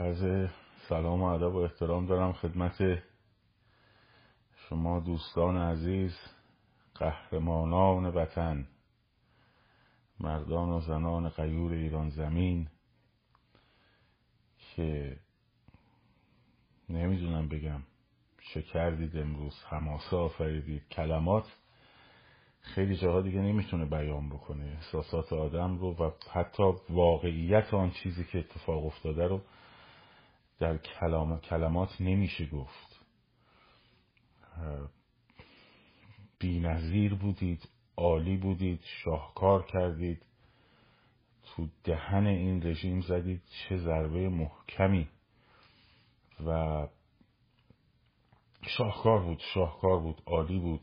عرض سلام و ادب و احترام دارم خدمت شما دوستان عزیز قهرمانان وطن مردان و زنان غیور ایران زمین که نمی‌دونم بگم چه کردید امروز حماسه آفریدید کلمات خیلی جاها دیگه نمی‌تونه بیان بکنه احساسات آدم رو و حتی واقعیت آن چیزی که اتفاق افتاده رو در کلام کلمات نمیشه گفت. بی نظیر بودید عالی بودید شاهکار کردید تو دهن این رژیم زدید چه ضربه محکمی. و شاهکار بود شاهکار بود عالی بود.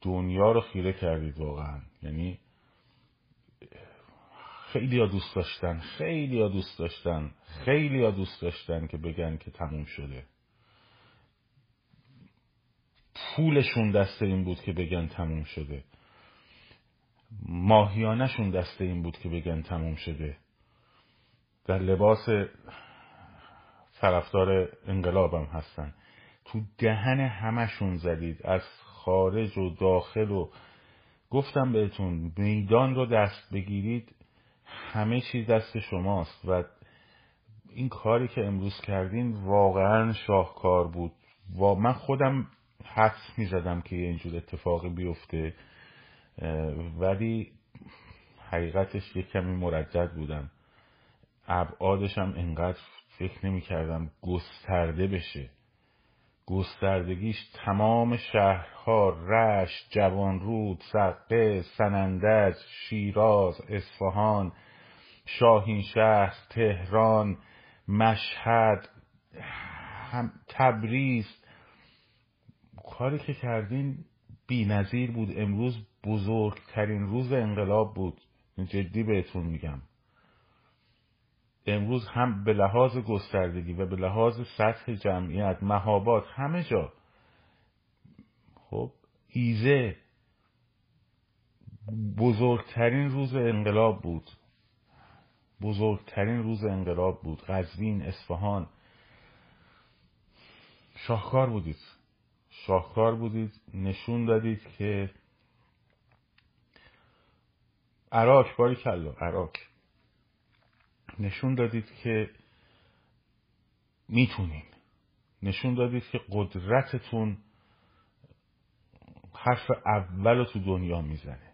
دنیا رو خیره کردید واقعا. یعنی خیلی ها دوست داشتن خیلی ها دوست داشتن خیلی ها دوست داشتن که بگن که تموم شده. پولشون دست این بود که بگن تموم شده. ماهیانشون دست این بود که بگن تموم شده. در لباس طرفدار انقلابم هستن. تو دهن همشون زدید از خارج و داخل و گفتم بهتون میدان رو دست بگیرید همه چیز دست شماست و این کاری که امروز کردین واقعا شاهکار بود. و من خودم حدس می‌زدم که یه اینجور اتفاقی بیفته ولی حقیقتش یه کمی مردد بودم. ابعادش هم انقدر فکر نمی کردم گسترده بشه. گستردگیش تمام شهرها رشت جوانرود سقه سنندج شیراز اصفهان شاهینشهر تهران مشهد تبریز. کاری که کردین بی نظیر بود. امروز بزرگترین روز انقلاب بود. جدی بهتون میگم. امروز هم به لحاظ گستردگی و به لحاظ سطح جمعیت مهابات همه جا. خب ایزه بزرگترین روز انقلاب بود. بزرگترین روز انقلاب بود. قزوین اصفهان. شاهکار بودید. شاهکار بودید. نشون دادید که عراق باری کلا عراق. نشون دادید که می‌تونین. نشون دادید که قدرتتون حرف اول رو تو دنیا می‌زنه.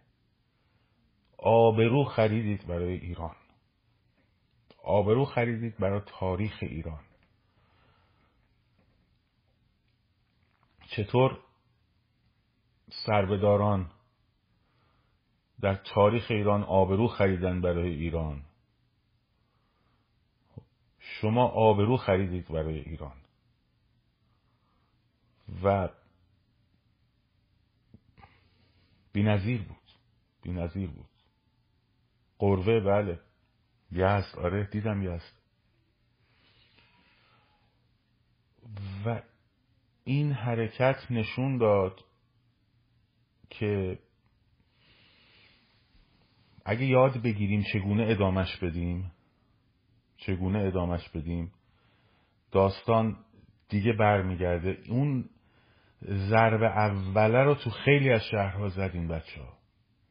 آبرو خریدید برای ایران. آبرو خریدید برای تاریخ ایران. چطور سربداران در تاریخ ایران آبرو خریدن برای ایران؟ شما آبرو خریدید برای ایران. و نظیر بود. نظیر بود. قروه بله. یست آره دیدم یست و این حرکت نشون داد که اگه یاد بگیریم چگونه ادامش بدیم چگونه ادامش بدیم. داستان دیگه برمیگرده. اون ضرب اوله رو تو خیلی از شهرها زدیم بچه ها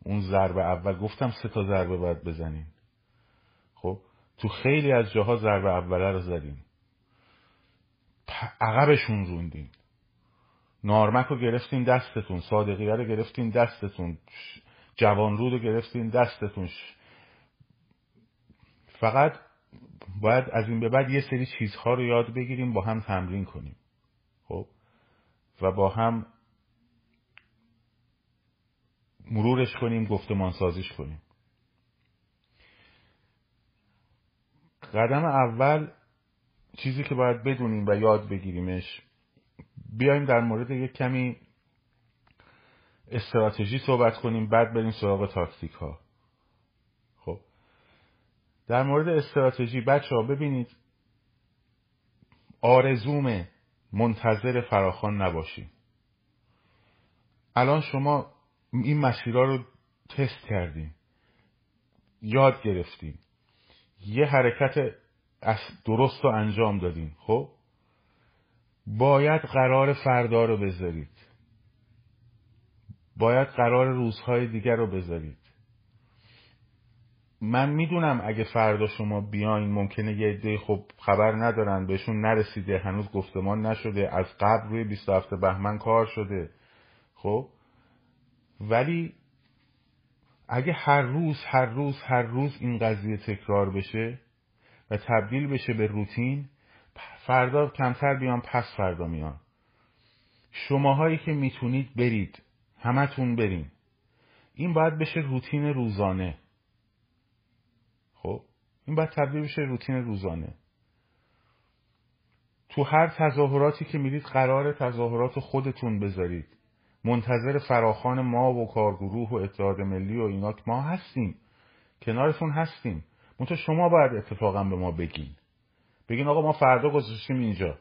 اون ضرب اول گفتم سه تا ضربه باید بزنیم خب؟ تو خیلی از جاها ضرب اوله رو زدیم عقبشون روندیم نارمک رو گرفتین دستتون صادقیه رو گرفتین دستتون جوانرود رو گرفتین دستتون. فقط باید از این به بعد یه سری چیزها رو یاد بگیریم با هم تمرین کنیم. خب؟ و با هم مرورش کنیم گفتمان سازیش کنیم. قدم اول چیزی که باید بدونیم و یاد بگیریمش بیایم در مورد یک کمی استراتژی صحبت کنیم بعد بریم سراغ تاکتیک ها در مورد استراتژی بچه ها ببینید آرزوم منتظر فراخان نباشیم الان شما این مسیرها رو تست کردیم یاد گرفتیم یه حرکت درست رو انجام دادین خب؟ باید قرار فردا رو بذارید. باید قرار روزهای دیگر رو بذارید. من می‌دونم اگه فردا شما بیاین ممکنه یه عده خب خبر ندارن بهشون نرسیده. هنوز گفتمان نشده. از قبل روی 27 بهمن کار شده. خب؟ ولی اگه هر روز هر روز هر روز این قضیه تکرار بشه و تبدیل بشه به روتین فردا کمتر بیان پس فردا میان. شماهایی که می‌تونید برید همتون برین. این باید بشه روتین روزانه. این باید تبدیل بشه روتین روزانه. تو هر تظاهراتی که میرید قرار تظاهرات خودتون بذارید. منتظر فراخان ما و کارگروه و اتحاد ملی و اینا ما هستیم. کنارتون هستیم. منتها شما باید اتفاقا به ما بگین. بگین آقا ما فردا گذاشتیم اینجا.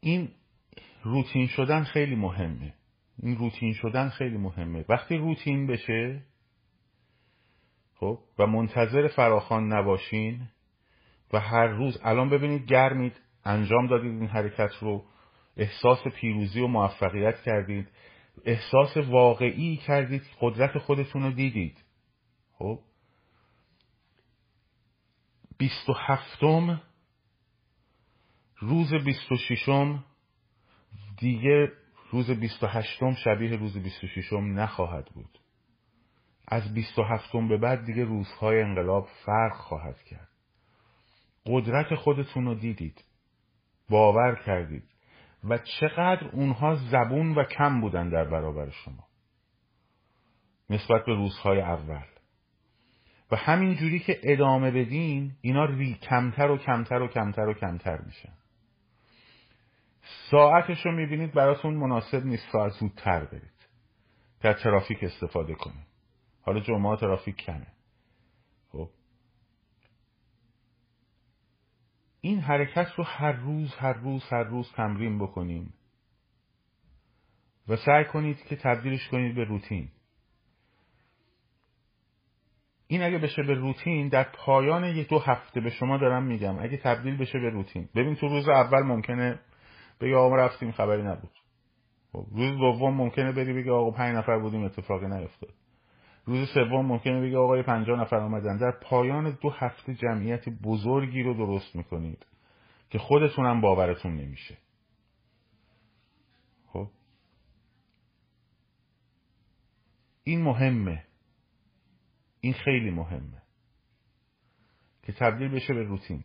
این روتین شدن خیلی مهمه. این روتین شدن خیلی مهمه. وقتی روتین بشه خب و منتظر فراخان نباشین و هر روز الان ببینید گرمید انجام دادید این حرکت رو احساس پیروزی و موفقیت کردید احساس واقعی کردید قدرت خودتون رو دیدید. خب بیست و هفتم روز بیست و ششم دیگه روز بیست و هشتم شبیه روز بیست و ششم نخواهد بود. از بیست و هفتم به بعد دیگه روزهای انقلاب فرق خواهد کرد. قدرت خودتون رو دیدید. باور کردید. و چقدر اونها زبون و کم بودن در برابر شما. نسبت به روزهای اول. و همین جوری که ادامه بدین اینا ری کمتر و کمتر و کمتر و کمتر میشن. ساعتش رو می‌بینید براتون مناسب نیست. ساعت زودتر برید. که ترافیک استفاده کنید. حالا جمعه ترافیک کمه. خب. این حرکت رو هر روز هر روز هر روز تمرین بکنیم. و سعی کنید که تبدیلش کنید به روتین. این اگه بشه به روتین در پایان یک دو هفته به شما دارم میگم. اگه تبدیل بشه به روتین. ببین تو روز اول ممکنه بگه آقا رفتیم خبری نبود. خب روز دوم ممکنه بری بگه آقا پنج نفر بودیم اتفاقی نیفتاد. روز سوم ممکنه بگه آقای پنجاه نفر آمدن در پایان دو هفته جمعیت بزرگی رو درست می‌کنید که خودتونم باورتون نمیشه. خب؟ این مهمه. این خیلی مهمه. که تبدیل بشه به روتین.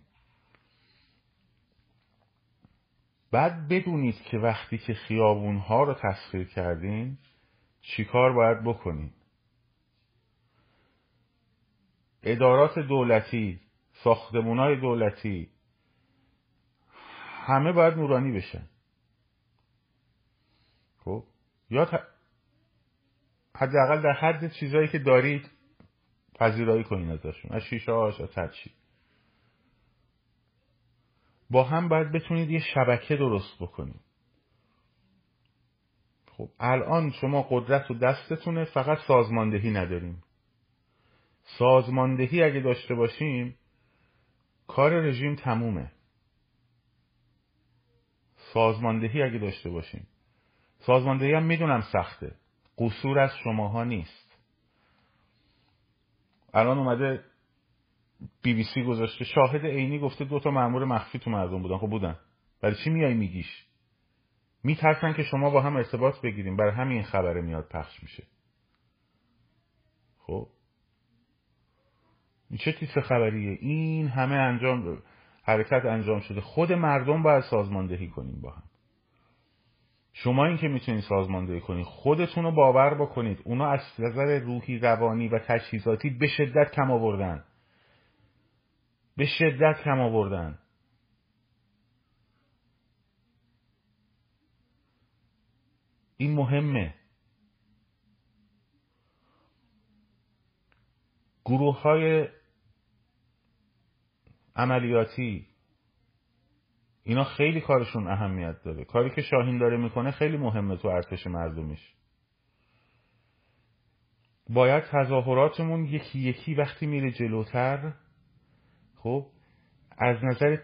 بعد بدونید که وقتی که خیابون ها رو تسخیر کردین چیکار باید بکنید ادارات دولتی ساختمون های دولتی همه باید نورانی بشن. خب؟ یا حداقل در حد چیزایی که دارید پذیرایی کنین ازشون. از شیشه هاش از هر چی با هم باید بتونید یه شبکه درست بکنید. خب الان شما قدرت و دستتونه فقط سازماندهی نداریم. سازماندهی اگه داشته باشیم کار رژیم تمومه. سازماندهی اگه داشته باشیم. سازماندهی هم می‌دونم سخته. قصور از شماها نیست. الان اومده بی بی سی گذاشته. شاهد عینی گفته دو تا مامور مخفی تو مردم بودن. خب بودن. برای چی میای میگیش؟ میترسن که شما با هم ارتباط بگیریم. برای همین خبره میاد پخش میشه. خب. چه تیپ خبریه؟ این همه انجام حرکت انجام شده. خود مردم باید سازماندهی کنیم با هم. شما این که می‌تونید سازماندهی کنید خودتون رو باور بکنید. اونا از نظر روحی روانی و تجهیزاتی به شدت کم آوردن. به شدت کم آوردن. این مهمه. گروه های عملیاتی اینا خیلی کارشون اهمیت داره. کاری که شاهین داره می‌کنه خیلی مهمه تو ارتش مردمیش. باید تظاهراتمون یکی یکی وقتی میره جلوتر خب از نظر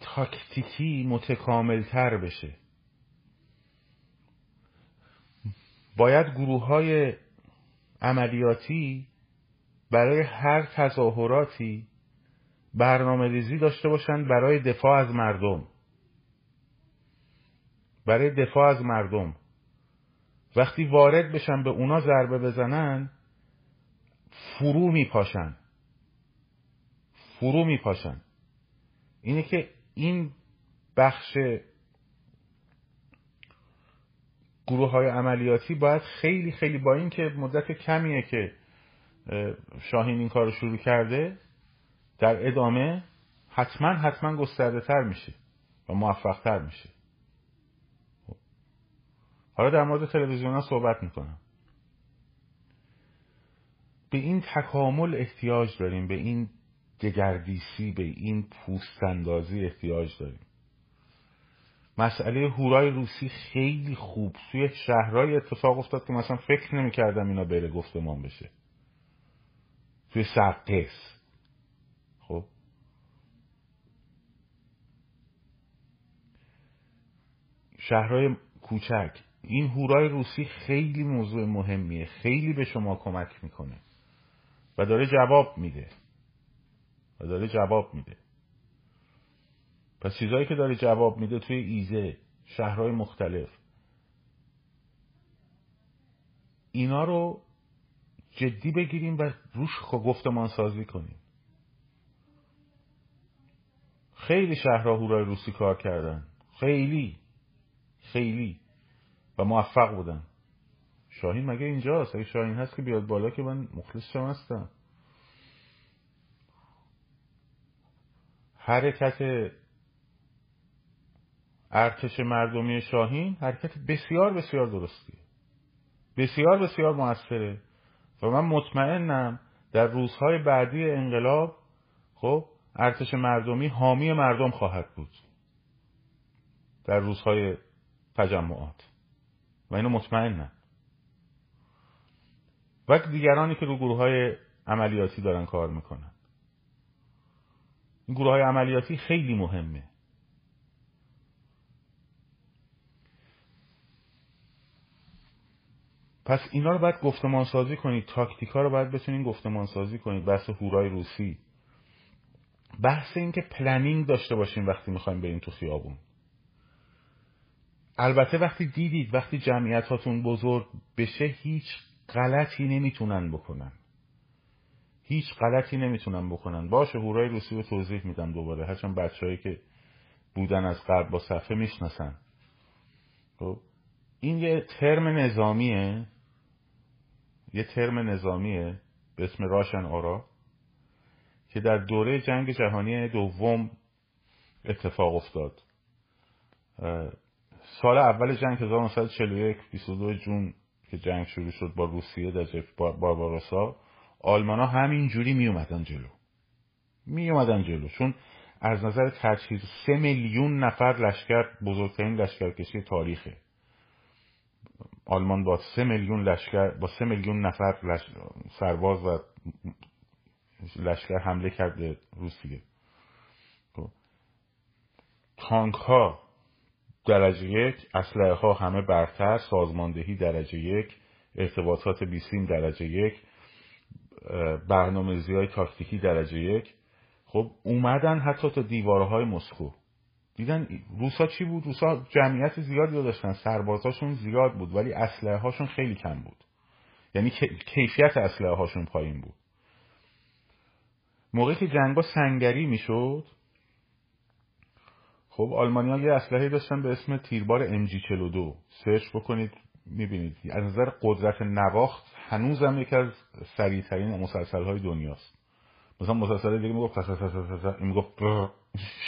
تاکتیکی متکاملتر بشه. باید گروه های عملیاتی برای هر تظاهراتی برنامه ریزی داشته باشن برای دفاع از مردم. برای دفاع از مردم. وقتی وارد بشن به اونا ضربه بزنن فرو میپاشن. فرو میپاشن. اینه که این بخش گروه های عملیاتی باید خیلی خیلی با این که مدت کمیه که شاهین این کار رو شروع کرده در ادامه حتما حتما گسترده تر میشه و موفق تر میشه. حالا در مورد تلویزیون ها صحبت می‌کنم. به این تکامل احتیاج داریم به این دگردیسی به این پوستندازی احتیاج داریم. مسئله هورای روسی خیلی خوب. توی شهرهای اتفاق افتاد که مثلا فکر نمی‌کردم اینا بره گفتمان بشه. توی سرقس. خب؟ شهرهای کوچک. این هورای روسی خیلی موضوع مهمیه. خیلی به شما کمک می‌کنه. و داره جواب میده. و داره جواب میده. پس چیزهایی که داره جواب میده توی ایزه شهرهای مختلف. اینا رو جدی بگیریم و روش گفتمان سازی کنیم. خیلی شهرها هورای روسی کار کردن. خیلی. خیلی. و موفق بودن. شاهین مگه اینجاست؟ اگه شاهین هست که بیاد بالا که من مخلص شما هستم. حرکت ارتش مردمی شاهین حرکت بسیار بسیار درستیه بسیار بسیار موثره. و من مطمئنم در روزهای بعدی انقلاب خب ارتش مردمی حامی مردم خواهد بود. در روزهای تجمعات. و اینو مطمئنم. و دیگرانی که رو گروه های عملیاتی دارن کار می‌کنن. این گروه های عملیاتی خیلی مهمه. پس اینا رو باید گفتمان سازی کنید تاکتیک ها رو باید بتونین گفتمان سازی کنید بحث هورای روسی. بحث این که planning داشته باشیم وقتی می‌خوایم بریم تو خیابون. البته وقتی دیدید وقتی جمعیت هاتون بزرگ بشه هیچ غلطی نمی‌تونن بکنن. هیچ غلطی نمی‌تونن بکنن. باشه هورای روسی رو توضیح میدم دوباره. هرچند بچههایی که بودن از قبل با صفحه می‌شناسن. خب این یه ترم نظامیه. یه ترم نظامیه به اسم راشن آرا که در دوره جنگ جهانی دوم اتفاق افتاد. سال اول جنگ 1941 22 جون که جنگ شروع شد با روسیه در جف بارباروسا آلمان ها همین جوری می اومدن جلو. می اومدن جلو. چون از نظر تجهیز سه میلیون نفر لشکر بزرگترین لشکرکشی تاریخه. آلمان با سه میلیون لشکر با سه میلیون نفر سرباز و لشکر حمله کرده روسیه خب. تانک ها درجه یک اسلحه ها همه برتر سازماندهی درجه یک ارتباطات بیسیم درجه یک برنامه های تاکتیکی درجه یک. خب اومدن حتی تا دیوارهای مسکو. دیدن روسا چی بود؟ روسا جمعیت زیادی داشتن. سربازاشون زیاد بود ولی اسلحه هاشون خیلی کم بود. یعنی کیفیت اسلحه هاشون پایین بود. موقعی که جنگا سنگری می‌شد خب آلمانیا یه اسلحه داشتن به اسم تیربار ام جی 42 سرچ بکنید می‌بینید از نظر قدرت نواخت هنوزم یکی از سریعترین مسلسل های دنیاست. مثلا مسلسل دیگه می‌گفت می‌گفت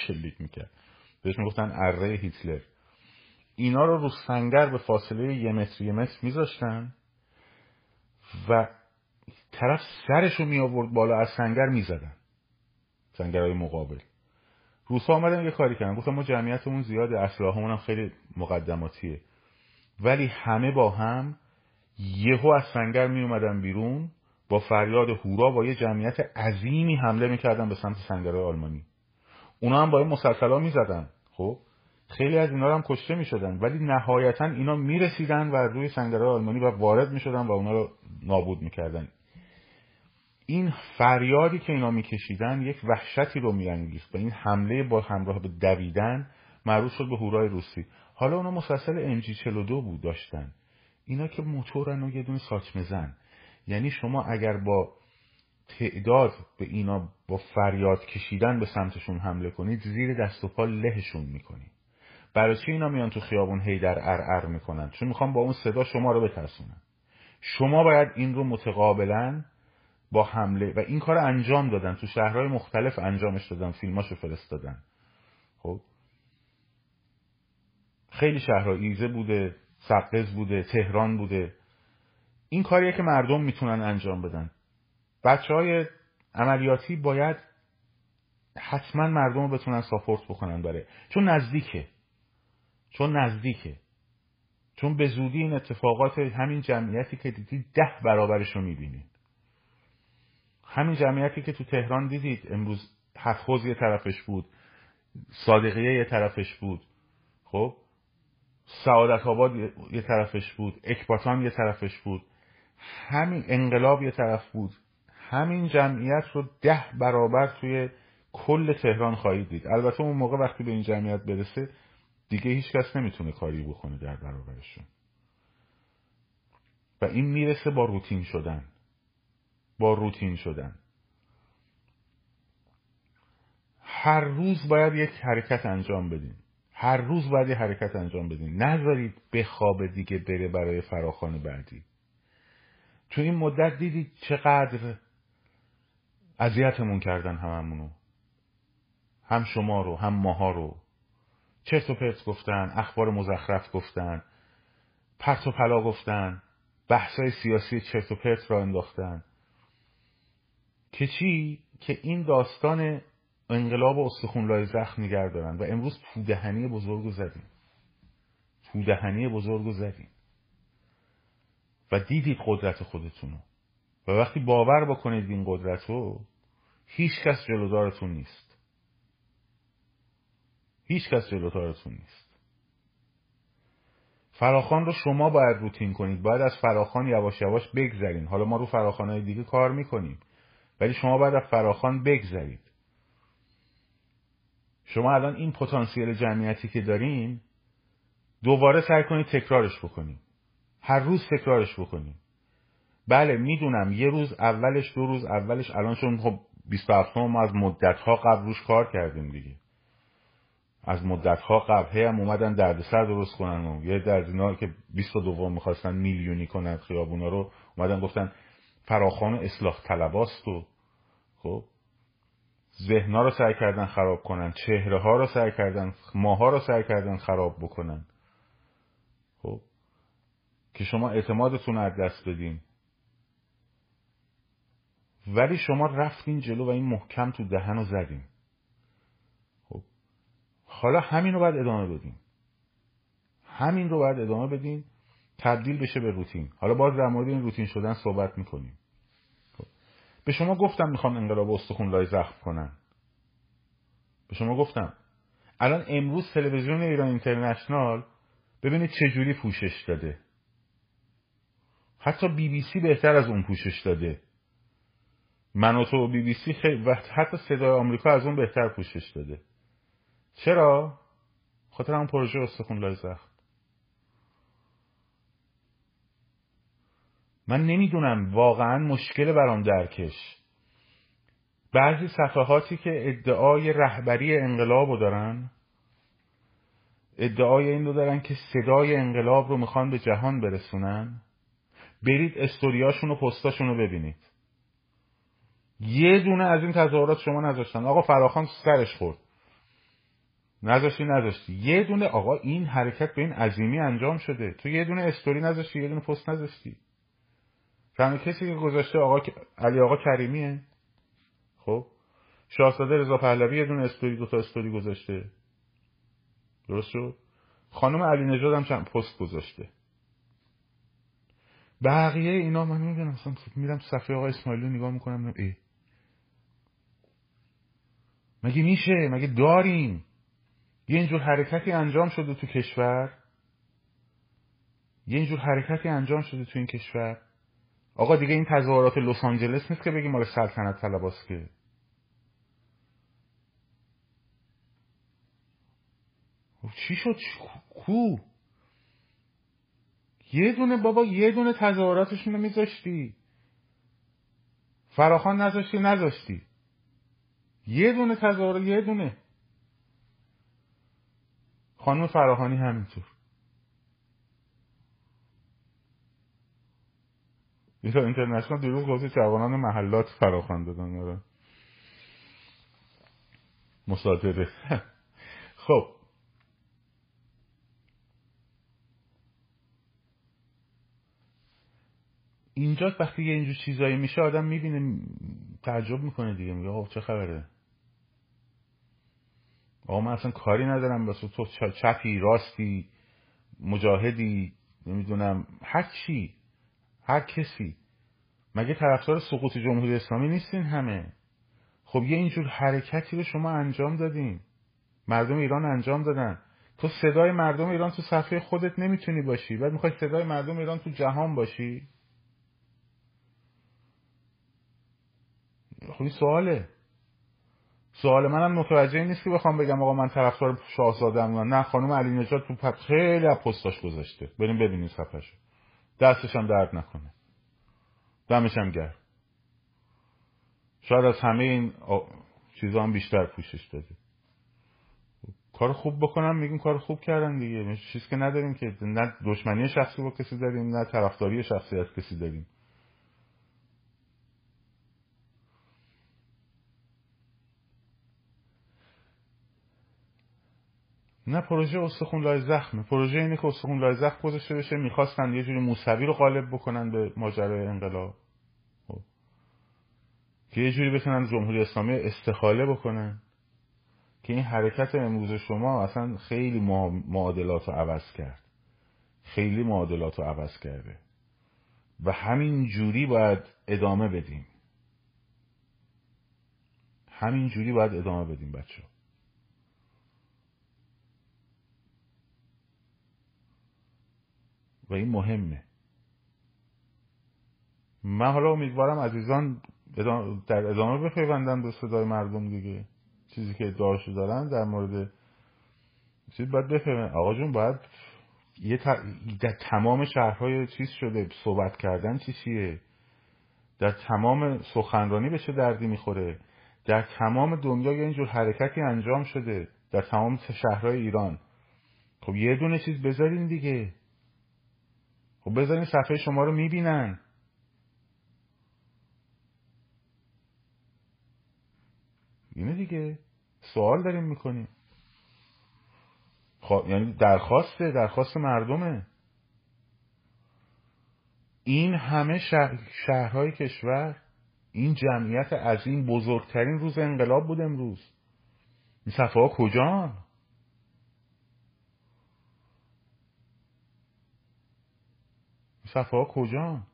شلیک می‌کرد. بهش می‌گفتن اره هیتلر. اینا رو رو سنگر به فاصله یه متر یه متر میذاشتن و طرف سرش رو می آورد بالا از سنگر می‌زدن. سنگرهای مقابل. روسا آمدن یه کاری کردن. گفتن ما جمعیتمون زیاده اسلحه‌مون هم خیلی مقدماتیه. ولی همه با هم یهو از سنگر می اومدن بیرون با فریاد هورا با یه جمعیت عظیمی حمله می‌کردن به سمت سنگرهای آلمانی. اونا هم با این مسلسلا می‌زدن. خب خیلی از اینا هم کشته می‌شدن. ولی نهایتا اینا می‌رسیدن و روی سنگرهای آلمانی و وارد می‌شدن و اونا رو نابود می‌کردن. این فریادی که اینا میکشیدن یک وحشتی رو میانگیخت. و این حمله با همراه به دویدن معروف شد به هورای روسی. حالا اونا ام جی 42 بود داشتن. اینا که موتورن و یه دونه ساچمه زن یعنی شما اگر با تعداد به اینا با فریاد کشیدن به سمتشون حمله کنید زیر دست و پا لهشون می‌کنید برای چی اینا میان تو خیابون هی در ار می‌کنن؟ چون می‌خوام با اون صدا شما رو بترسونن. شما باید این رو متقابلا با حمله و این کار انجام دادن. تو شهرهای مختلف انجامش دادن فیلماشو فرستادن. خب؟ خیلی شهرها ایزه بوده سقز بوده تهران بوده. این کاریه که مردم می‌تونن انجام بدن. بچه های عملیاتی باید حتما مردم رو بتونن ساپورت بکنن برای. چون نزدیکه. چون نزدیکه. چون به زودی این اتفاقات همین جمعیتی که دیدید ده برابرش رو می‌بینید همین جمعیتی که تو تهران دیدید امروز حفظ یه طرفش بود صادقیه یه طرفش بود. خب؟ سعادت آباد یه طرفش بود اکباتان یه طرفش بود همین انقلاب یه طرف بود همین جمعیت رو ده برابر توی کل تهران خواهید دید. البته اون موقع وقتی به این جمعیت برسه دیگه هیچ کس نمی‌تونه کاری بکنه در برابرشون. و این می‌رسه با روتین شدن. با روتین شدن. هر روز باید یک حرکت انجام بدین هر روز باید یک حرکت انجام بدین. نذارید بخواب دیگه بره برای فراخان بعدی. تو این مدت دیدید چقدر اذیتمون کردن هممونو. هم شما رو هم ماها رو. چرت و پرت گفتن اخبار مزخرف گفتن پرت و پلا گفتن بحثای سیاسی چرت و پرت را انداختن. که چی؟ که این داستان انقلاب و استخونلای زخم نگر دارن. و امروز پودهنی بزرگو زدیم. پودهنی بزرگو زدیم. و دیدید قدرت خودتونو و وقتی باور بکنید این قدرت رو هیچ کس جلودارتون نیست. هیچ کس جلودارتون نیست. فراخان رو شما باید روتین کنید. باید از فراخان یواش یواش بگذرین. حالا ما رو فراخان های دیگه کار می‌کنیم. ولی شما باید از فراخان بگذرید. شما الان این پتانسیل جمعیتی که دارین دوباره سعی کنید تکرارش بکنید هر روز تکرارش بکنید بله می‌دونم یه روز اولش دو روز اولش الان چون خب 27 ما از مدت ها قبل روش کار کردیم دیگه. از مدت ها قبل هم اومدن دردسر درست کنن و یه درد اینا که 22 می‌خواستن میلیونی کنن خیابونا رو اومدن گفتن فراخان اصلاح طلباست و خب ذهنا رو سعی کردن خراب کنن چهره ها رو سعی کردن ماها رو سعی کردن خراب بکنن. خب که شما اعتمادتون از دست بدین. ولی شما رفتین جلو و این محکم تو دهن رو زدین. خب حالا همین رو باید ادامه بدین. همین رو باید ادامه بدین تبدیل بشه به روتین. حالا باز در مورد این روتین شدن صحبت می‌کنیم. به شما گفتم می‌خوام انقلاب استخون لای زخم کنن به شما گفتم. الان امروز تلویزیون ایران اینترنشنال ببینید چه جوری پوشش داده. حتی بی بی سی بهتر از اون پوشش داده. من و تو بی بی سی خیلی و حتی صدای آمریکا از اون بهتر پوشش داده. چرا؟ خاطر همون پروژه استخون لای زخم. من نمی‌دونم واقعا مشکل برام درکش. بعضی صفحاتی که ادعای رهبری انقلاب رو دارن ادعای این رو دارن که صدای انقلاب رو می‌خوان به جهان برسونن. برید استوریاشون و پستاشون رو ببینید. یه دونه از این تظاهرات شما نذاشتن. آقا فراخان سرش خورد. نذاشتی نذاشتی. یه دونه آقا این حرکت به این عظیمی انجام شده. تو یه دونه استوری نذاشتی یه دونه پست نذاشتی. تنها کسی که گذاشته آقا علی آقا کریمیه. خب؟ شاهزاده رضا پهلوی یه دونه استوری دو تا استوری گذاشته. درست شد؟ خانم علی نژاد هم چند پست گذاشته. بقیه اینا من می‌دونم میرم صفحه آقای اسماعیلی نگاه می‌کنم ای. مگه میشه؟ مگه داریم؟ یه اینجور حرکتی انجام شده تو کشور. یه اینجور حرکتی انجام شده تو این کشور. آقا دیگه این تظاهرات لس آنجلس نیست که بگیم مال سلطنت طلباست که. خب چی شد؟ کو؟ یه دونه بابا یه دونه تظاهراتشون رو میذاشتی. فراخان نذاشتی نذاشتی. یه دونه تظاهرات یه دونه. خانم فراخانی همینطور. ایران اینترنشنال دیروز گفتی جوانان محلات فراخوان دادن آره. مصادره. خب. اینجا وقتی یه اینجور چیزایی میشه آدم می‌بینه تعجب می‌کنه دیگه میگه آقا چه خبره؟ آقا من اصلا کاری ندارم بس تو چپی راستی مجاهدی نمی‌دونم هر چی. هر کسی. مگه طرفدار سقوط جمهوری اسلامی نیستین همه؟ خب یه اینجور حرکتی رو شما انجام دادین. مردم ایران انجام دادن. تو صدای مردم ایران تو صفحه خودت نمی‌تونی باشی. بعد می‌خوای صدای مردم ایران تو جهان باشی. خب سواله. سوال منم متوجه نیست که بخوام بگم آقا من طرفدار شاهزاده نه. خانم علی نجات تو خیلی پستاش گذاشته. بریم ببینیم صفحهشو. دستش هم درد نکنه. دمش هم گرم. شاید از همه این چیزا هم بیشتر پوشش داده. کار خوب بکنم میگیم کار خوب کردن دیگه. چیز که نداریم که نه دشمنی شخصی با کسی داریم نه طرفداری شخصی از کسی داریم. نه پروژه استخون لای زخمه. پروژه اینه که استخون لای زخم گذاشته بشه. می‌خواستن یه جوری موسوی رو غالب بکنن به ماجرای انقلاب. خب. که یه جوری بتونن جمهوری اسلامی استخاله بکنن. که این حرکت امروز شما اصلا خیلی معادلات رو عوض کرد. خیلی معادلات رو عوض کرده. و همین جوری باید ادامه بدیم. همین جوری باید ادامه بدیم بچه این مهمه. من حالا امیدوارم عزیزان در ادامه بپیوندن به صدای مردم دیگه. چیزی که ادعاشو دارن در مورد چیز باید بفهمن آقا جون باید یه در تمام شهرهای چیز شده. صحبت کردن چی چیه؟ در تمام سخنرانی به چه دردی می‌خوره؟ در تمام دنیا یه اینجور حرکتی انجام شده. در تمام شهرهای ایران. خب یه دونه چیز بذارین دیگه. خب بذارین صفحه شما رو می‌بینن. اینه دیگه. سوال داریم می‌کنیم. خب یعنی درخواسته درخواست مردمه. این همه شهر... شهرهای کشور این جمعیت عظیم بزرگترین روز انقلاب بود امروز. این صفحه ها کجان؟ صفحه ها کجان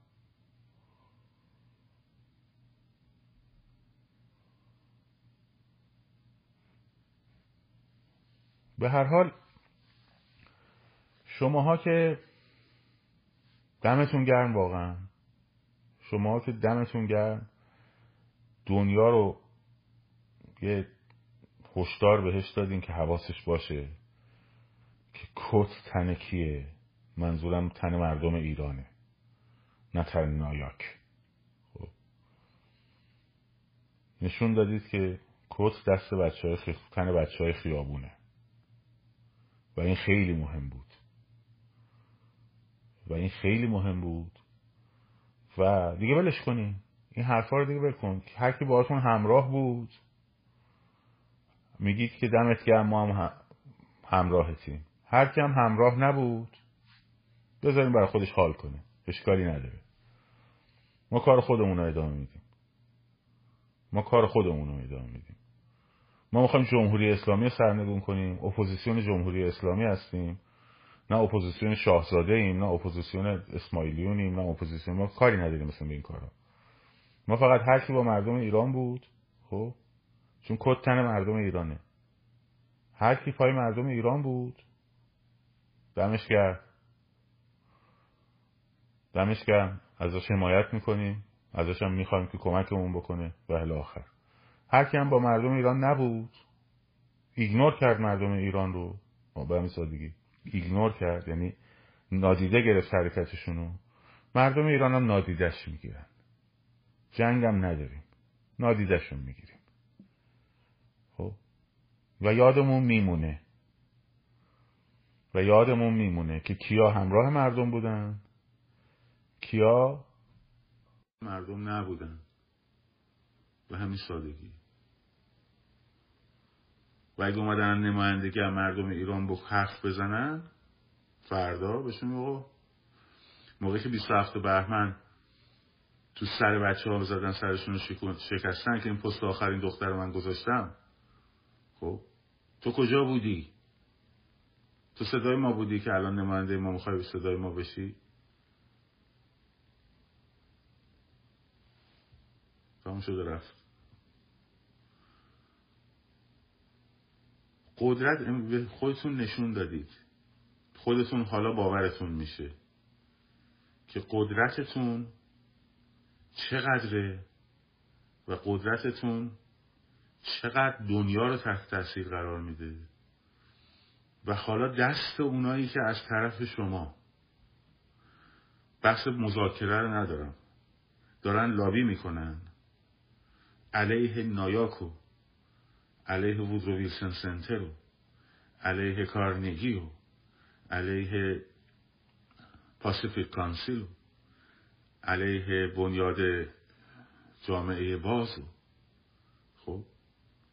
به هر حال شماها که دمتون گرم واقعا. شماها که دمتون گرم. دنیا رو یه هشدار بهش دادین که حواسش باشه که کت تنکیه منظورم تن مردم ایرانه نه تن نایاک. خب. نشون دادید که کت دست بچه های خی... تن بچه های خیابونه. و این خیلی مهم بود. و این خیلی مهم بود. و دیگه ولش کنین. این حرفا رو دیگه بکن هر کی باهاتون همراه بود میگید که دمت گرم ما هم همراهتیم. هر کی هم همراه نبود بذاریم برای خودش حال کنه. اشکالی نداره. ما کار خودمون رو ادامه میدیم. ما کار خودمون رو ادامه میدیم. ما می‌خوایم جمهوری اسلامی رو سرنگون کنیم. اپوزیسیون جمهوری اسلامی هستیم. نه اپوزیسیون شاهزاده ایم نه اپوزیسیون اسماعیلیونیم نه اپوزیسیون. ما کاری نداریم مثل به این کارا. ما فقط هر با مردم ایران بود خب؟ چون کد تن مردم ایرانه. هر کی پای مردم ایران بود دمش کرد دمش گرم. ازش حمایت می‌کنیم. ازش هم می‌خوایم که کمکمون بکنه. و الی آخر. هر کی هم با مردم ایران نبود ایگنور کرد مردم ایران رو. به همین سادگی. ایگنور کرد یعنی نادیده گرفت حرکتشونو مردم ایران هم نادیدش می‌گیرن. جنگ هم نداریم. نادیدشون می‌گیریم. خب؟ و یادمون میمونه. و یادمون میمونه که کیا همراه مردم بودن. کیا؟ مردم نبودن. به همین سادگی. و اگه اومدن نمایندگی از مردم ایران با حرف بزنن فردا بهشون موقع موقعی که 27 بهمن تو سر بچه ها زدن سرشون رو شکستن که این پست آخرین دختر من گذاشتم خب تو کجا بودی؟ تو صدای ما بودی که الان نماینده ما می‌خوای صدای ما بشی؟ تمام شده رفت. قدرت خودتون نشون دادید. خودتون حالا باورتون میشه که قدرتتون چقدره و قدرتتون چقدر دنیا رو تحت تاثیر قرار میده و حالا دست اونایی که از طرف شما بحث مذاکره رو ندارم. دارن لابی می‌کنن. علیه نایاکو علیه وودرو ویلسن سنتر علیه کارنگی علیه پاسیفیک کانسیل علیه بنیاد جامعه بازو خب؟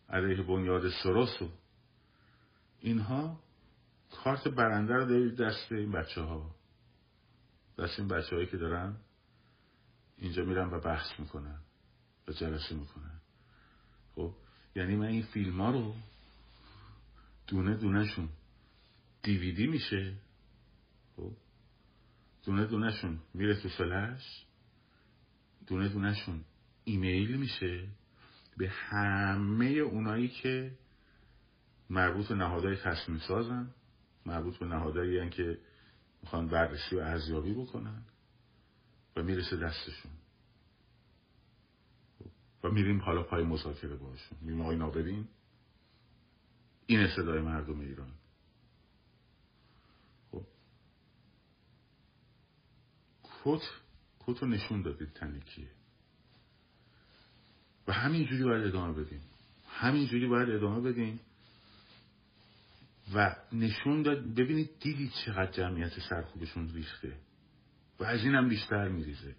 علیه بنیاد سروسو. اینها کارت برنده رو دارید دست این بچه ها دست این بچه هایی که دارن اینجا میرن و بحث می‌کنن. و جلسه می‌کنن خب؟ یعنی من این فیلم ها رو دونه دونهشون دیویدی میشه. خب؟ دونه دونهشون میره تو فلش. دونه دونهشون ایمیل میشه. به همه اونایی که مربوط به نهادهای تصمیم سازن مربوط به نهادهایی که می‌خوان بررسی و ارزیابی بکنن و می‌رسه دستشون. و میریم حالا پای مذاکره باشون میریم آقای ناببین این صدای مردم ایران. خب. کت کت رو نشون دادید تنکیه و همینجوری باید ادامه بدیم. همینجوری باید ادامه بدیم. و نشون داد ببینید دیدید چقدر جمعیت سرکوبشون ریخته. و از اینم بیشتر میریزه.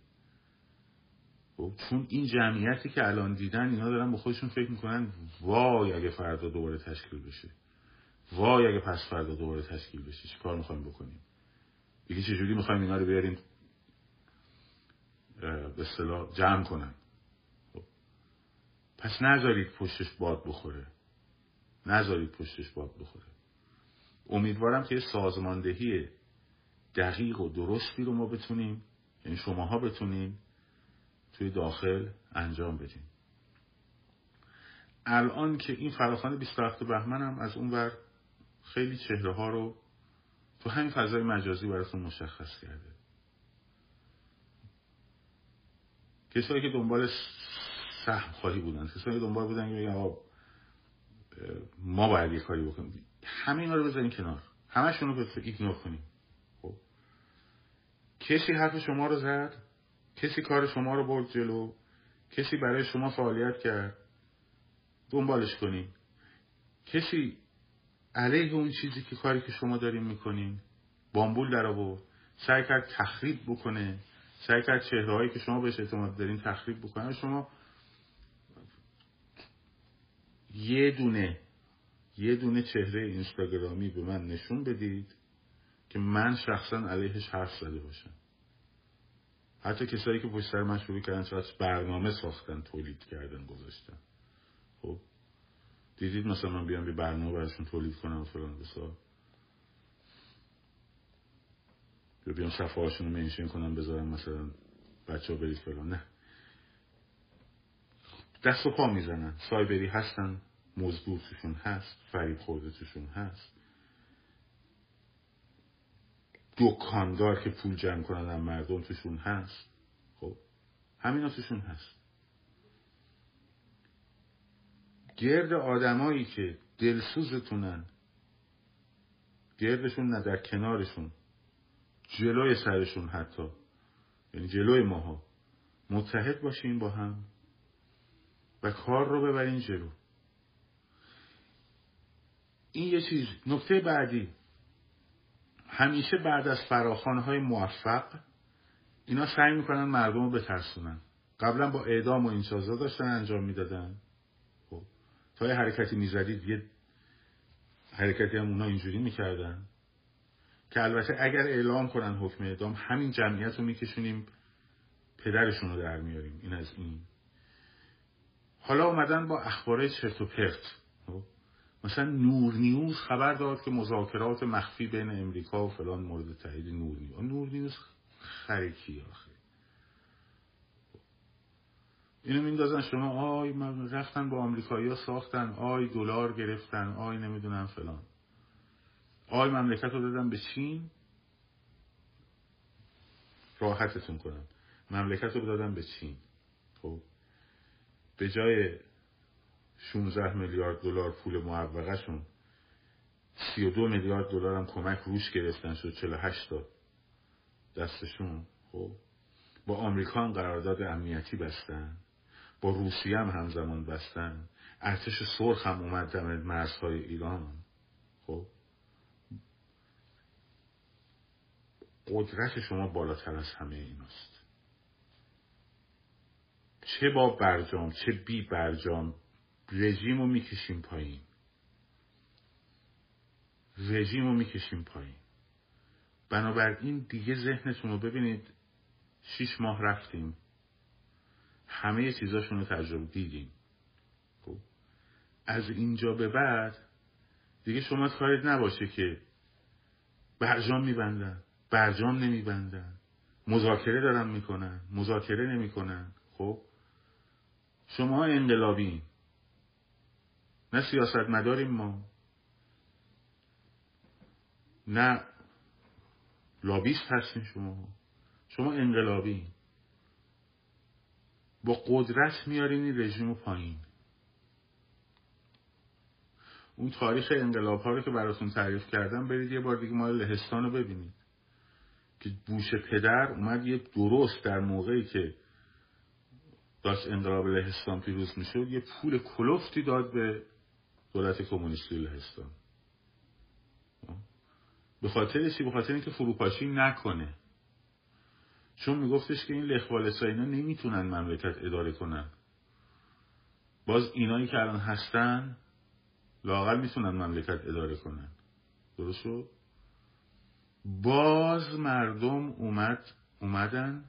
خب چون این جمعیتی که الان دیدن اینا دارن با خودشون فکر می‌کنن وای اگه فردا دوباره تشکیل بشه. وای اگه پس فردا دوباره تشکیل بشه. چی کار می‌خوایم بکنیم؟ دیگه چجوری می‌خوایم اینا رو بیاریم به اصطلاح جمع کنن؟ خب. پس نذارید پشتش باد بخوره. نذارید پشتش باد بخوره. امیدوارم که سازماندهی دقیق و درستی رو ما بتونیم یعنی شماها بتونیم توی داخل انجام بدیم. الان که این فراخان 27 بهمن هم از اون بر خیلی چهره ها رو تو همین فضای مجازی براتون مشخص کرده. کسایی که دنبال سهم خواهی بودن کسایی که دنبال بودن که ما باید یه کاری بکنیم. همه اینا رو بذارین کنار. همشون رو ایگنور کنیم. خب؟ کسی حرف شما رو زد؟ کسی کار شما رو برد جلو کسی برای شما فعالیت کرد دنبالش کنین. کسی علیه اون چیزی که کاری که شما داریم می‌کنین بامبول در آورد. سعی کرد تخریب بکنه. سعی کرد چهرهایی که شما بهش اعتماد دارین تخریب بکنه. شما یه دونه یه دونه چهره اینستاگرامی به من نشون بدید که من شخصا علیهش حرف زده باشم. حتی کسایی که پشت سر من شروع کردن چقدر برنامه ساختن تولید کردن گذاشتن. خب؟ دیدید مثلا من بیام به برنامه براشون تولید کنم فلان بسا؟ یا بیان صفحه هاشون رو منشن کنم بذارم مثلا بچه ها برید فلان. نه. دست و پا می‌زنن. سایبری هستن مزدور توشون هست فریب خورده توشون هست. دکاندار که پول جمع کنن مردم توشون هست. خب همینا توشون هست. گرد آدمایی که دلسوزتونن گردشون نه در کنارشون جلوی سرشون حتی یعنی جلوی ماها. متحد باشیم با هم و کار رو ببرین جلو. این یه چیز. نکته بعدی. همیشه بعد از فراخانه های موفق اینا سعی می‌کنن مردم رو بترسونن. قبلا با اعدام و این چازا داشتن انجام می‌دادن. خب تا یه حرکتی می‌زدید یه حرکتی هم اونا اینجوری می‌کردن. که البته اگر اعلام کنن حکم اعدام همین جمعیت رو میکشونیم پدرشون رو در میاریم. این از این. حالا اومدن با اخباره چرت و پرت؟ مثلا نور نیوز خبر داد که مذاکرات مخفی بین امریکا و فلان مورد تایید نور نیوز. نور نیوز خرکی آخه؟ اینو میندازن شما آی من رفتن با آمریکایی ها ساختن آی دلار گرفتن آی نمی‌دونم فلان. آی مملکت رو دادن به چین. راحتتون کنم. مملکت رو دادن به چین. خب به جای 16 میلیارد دلار پول معوقهشون 32 میلیارد دلار هم کمک روش گرفتن شد 48 تا دستشون. خب با آمریکا هم قرارداد امنیتی بستن با روسیه هم همزمان بستن ارتش سرخ هم اومد دم مرزهای ایران. خب قدرت شما بالاتر از همه ایناست. چه با برجام چه بی برجام رژیم رو می‌کشیم پایین. رژیم رو می‌کشیم پایین. بنابراین دیگه ذهنتون رو ببینید شیش ماه رفتیم. همه چیزاشون رو تجربه دیدیم. خب؟ از اینجا به بعد دیگه شما کارت نباشه که برجام میبندن برجام نمیبندن. مذاکره دارن می‌کنن مذاکره نمی‌کنن. خب؟ شما انقلابی نه سیاست مداریم ما. نه لابیست هستین شما. شما انقلابی. با قدرت میارین این رژیم پایین. اون تاریخ انقلاب ها رو که براتون تعریف کردم برید یه بار دیگه مال لهستان رو ببینید. که بوش پدر اومد یه درست در موقعی که داشت انقلاب لهستان پیروز می‌شد یه پول کلفتی داد به دولت کمونیستی لهستان. به خاطر چی؟ به خاطر اینکه فروپاشی نکنه. چون میگفتش که این لخوالسا اینا نمی‌تونن مملکت اداره کنن. باز اینایی که الان هستن لاقل می‌تونن مملکت اداره کنن. درست شد؟ باز مردم اومد اومدن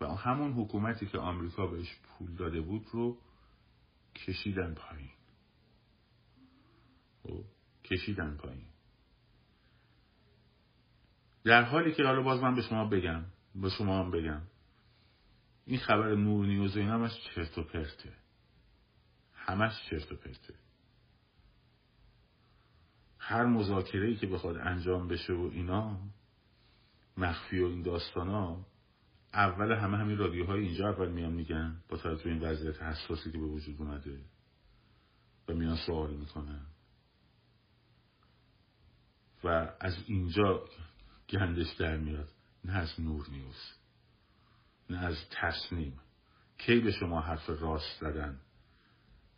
و همون حکومتی که آمریکا بهش پول داده بود رو کشیدن پایین. خب، کشیدن پایین. در حالی که حالا باز من به شما بگم به شما هم بگم این خبر نور نیوز این همش چرت و پرته. همش چرت و پرته. هر مذاکره ای که بخواد انجام بشه و اینا مخفی و این داستان ها اول همه همین رادیوهای اینجا اول میان میگن با توجه این وضعیت حساسی که به وجود اومده و میان سوال می‌کنن. و از اینجا گندش در میاد. نه از نور نیوز نه از تصمیم کی به شما حرف راست زدن؟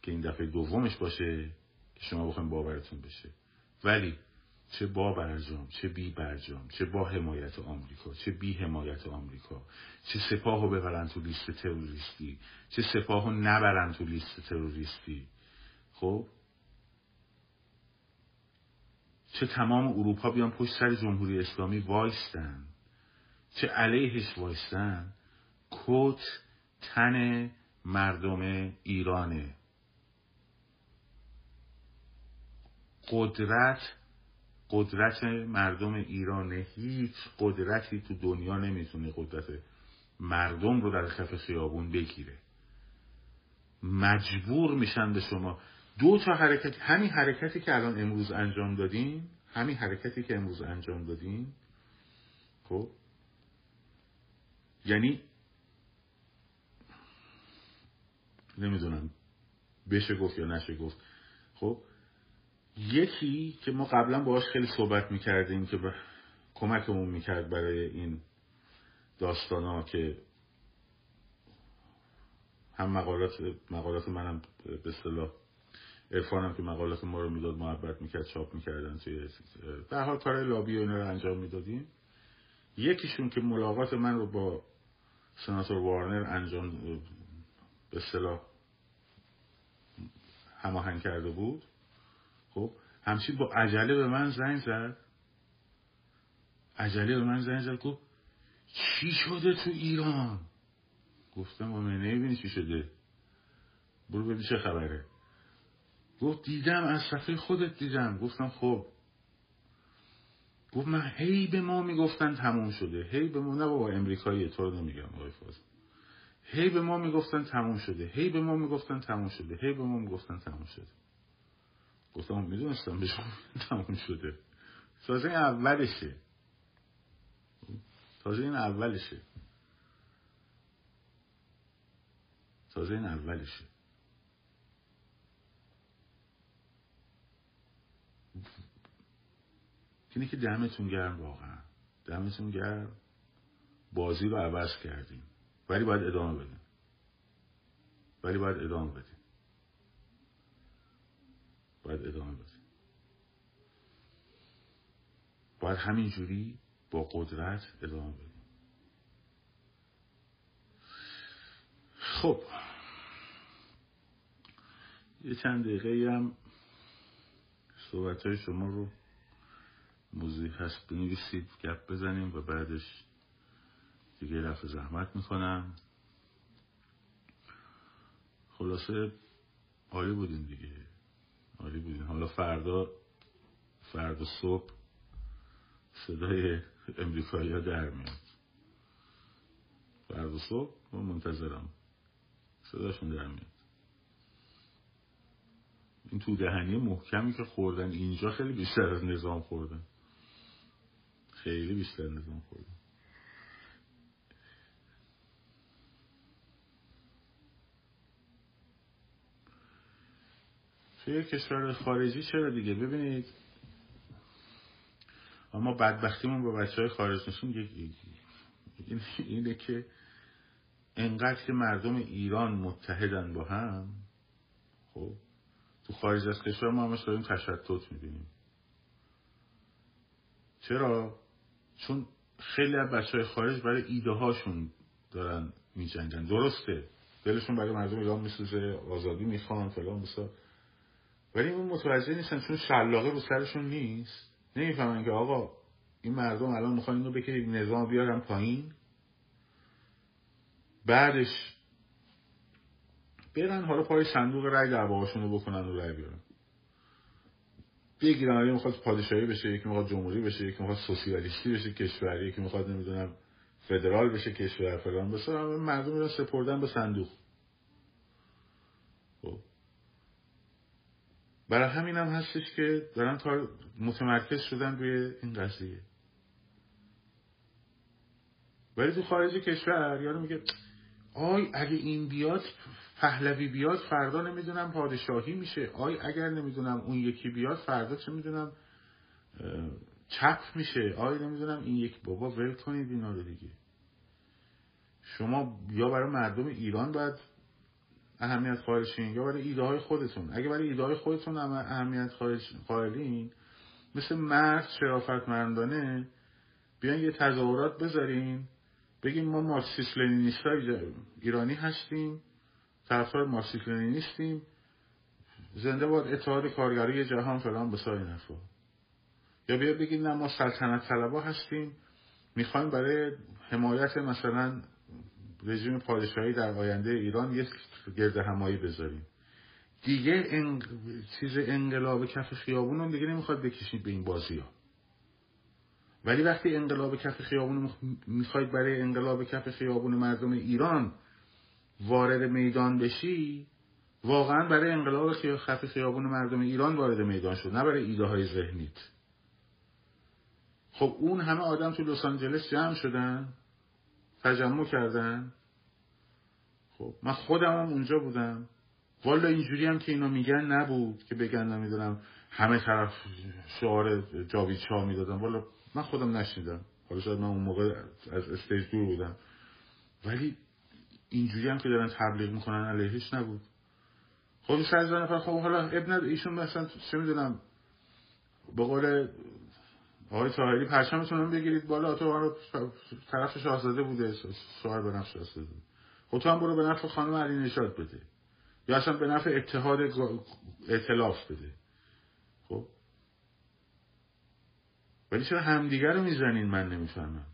که این دفعه دومش باشه که شما بخوایم باورتون بشه. ولی چه با برجام چه بی برجام چه با حمایت آمریکا چه بی حمایت آمریکا چه سپاه رو ببرن تو لیست تروریستی چه سپاه رو نبرن تو لیست تروریستی. خب؟ چه تمام اروپا بیان پشت سر جمهوری اسلامی وایستن. چه علیهش وایستن. کت تن مردم ایرانه. قدرت قدرت مردم ایران هیچ قدرتی تو دنیا نمی‌تونه قدرت مردم رو در کف خیابون بگیره. مجبور میشن به شما دو تا حرکت همین حرکتی که الان امروز انجام دادیم همین حرکتی که امروز انجام دادیم خب؟ یعنی نمی‌دونم بشه گفت یا نشه گفت. خب؟ یکی که ما قبلا باهاش خیلی صحبت می‌کردیم که کمکمون می‌کرد برای این داستان ها که هم مقالات مقالات منم به اصطلاح عرفانم که مقالات ما رو می‌داد محبت می‌کرد چاپ می‌کردن توی در حال کار لابی و رو انجام می‌دادیم. یکیشون که ملاقات من رو با سناتور وارنر انجام به اصطلاح هماهنگ کرده بود. خب همچین با عجله به من زنگ زد. عجله به من زنگ زد گفت چی شده تو ایران؟ گفتم با من نمی‌بینی چی شده. برو ببین چه خبره. گفت دیدم از صفحه خودت دیدم. گفتم خب. گفت من هی به ما می‌گفتن تموم شده. هی به ما نه بابا امریکایی تو رو نمیگم آقای فاز هی به ما می‌گفتن تموم شده. هی به ما می‌گفتن تموم شده. هی به ما می‌گفتن تموم شده. گفتم می‌دونستم به شما تموم شده. تازه این اولشه. تازه این اولشه. تازه این اولشه. اینه که دمتون گرم واقعا. دمتون گرم. بازی رو عوض کردیم. ولی باید ادامه بدیم. ولی باید ادامه بدیم. باید ادامه بدیم. باید همینجوری با قدرت ادامه بدیم. خب. یه چند دقیقه هم صحبت های شما رو موضوعی هست بنویسید گپ بزنیم و بعدش دیگه رفع زحمت می‌کنم. خلاصه عالی بودین دیگه. عالی بودین. حالا فردا فردا صبح صدای امریکایی ها در میاد. فردا صبح من منتظرم. صداشون در میاد. این تو دهنی محکمی که خوردن اینجا خیلی بیشتر از نظام خوردن. خیلی بیشتر نظام خوردن توی کشور خارجی چرا دیگه؟ ببینید. اما بدبختیمون با بچه های خارج نشون اینه که انقدر که مردم ایران متحدن با هم خب تو خارج از کشور ما همش داریم تشتت می‌بینیم. چرا؟ چون خیلی از بچه های خارج برای ایده هاشون دارن میجنگن. درسته. دلشون برای مردم ایران میسوزه آزادی می‌خوان فلان بسا. ولی اون متوجه نیستن چون شلاقه رو سرشون نیست. نمی‌فهمن که آقا این مردم الان می‌خوان اینو بکنید نظام بیارن پایین. بعدش برن حالا پای صندوق رای دعواهاشون رو بکنن و رای بیارن. بگیرن یکی می‌خواد پادشاهی بشه یکی می‌خواد جمهوری بشه یکی می‌خواد سوسیالیستی بشه کشوری یکی می‌خواد نمی‌دونم فدرال بشه کشور فلان بشه. مردم رو سپردن به صندوق. خب. برای همین هم هستش که دارن تا متمرکز شدن روی این قضیه. ولی تو خارج کشور یارو میگه آی اگه این بیاد پهلوی بیاد فردا نمی‌دونم پادشاهی میشه. آی اگر نمی‌دونم اون یکی بیاد فردا چه می‌دونم چپ میشه. آی نمی‌دونم این یک بابا ول کنید اینا رو دیگه. شما یا برای مردم ایران باید اهمیت خواهشین یا برای ایده های خودتون. اگه برای ایده های خودتون اهمیت قائلین مثل مرد شرافت مردانه بیان یه تظاهرات بذارین بگیم ما مارکسیست لنینیست ایرانی هستیم. طرفدار مارکسیست لنینیستیم زنده باد اتحاد کارگری جهان فلان به سایر نفا یا بیا بگیم نه ما سلطنت طلبا هستیم. می‌خوایم برای حمایت مثلا رژیم پادشاهی در آینده ایران یک گرد همایی بذاریم. دیگه چیز انقلاب کف خیابون رو دیگه نمی‌خواد بکشید به این بازی ها ولی وقتی انقلاب کف خیابون می‌خواید برای انقلاب کف خیابون مردم ایران وارد میدان بشی واقعا برای انقلاب کف خیابون مردم ایران وارد میدان شد نه برای ایده های ذهنیت. خب اون همه آدم تو لس آنجلس جمع شدن تجمع کردن. خب من خودم هم اونجا بودم. والا اینجوری هم که اینا میگن نبود که بگن نمی‌دونم همه طرف شعار جاوید شاه می‌دادم والا من خودم نشنیدم. حالا شاید من اون موقع از استیج دور بودم. ولی اینجوری هم که دارن تبلیغ می‌کنن علیهش نبود. خب سر نفر خب حالا ابن ایشون مثلا چه می‌دونم به قول آقای تاهری پرچمتون هم بگیرید بالا تو رو طرف شاهزاده بوده شوهر به نفع شاهزاده خب تو هم برو به نفع خانم علی نشاد بده. یا اصلا به نفع اتحاد اعتلاف بده. خب؟ ولی چرا همدیگر رو می‌زنین؟ من نمی‌فهمم.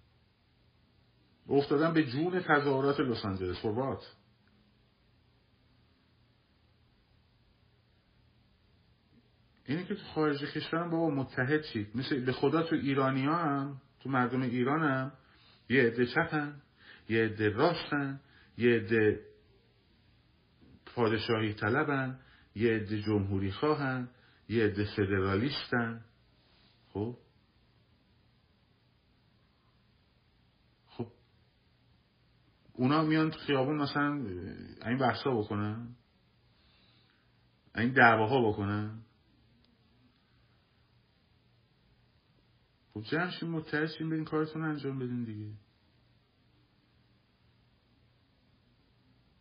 افتادن به جون تظاهرات لس آنجلس فوروات اینه که تو خارج کشورم بابا متحد شید مثل به خدا تو ایرانی هم تو مردم ایران هم یه عده چپن یه عده راستن یه عده پادشاهی طلبن یه عده جمهوری خواهن یه عده فدرالیستن. خب؟ اونا میان تو خیابون مثلا این بحثا بکنن این دعواها بکنن. خب جمع متحد شیم برین کارتون انجام بدین دیگه؟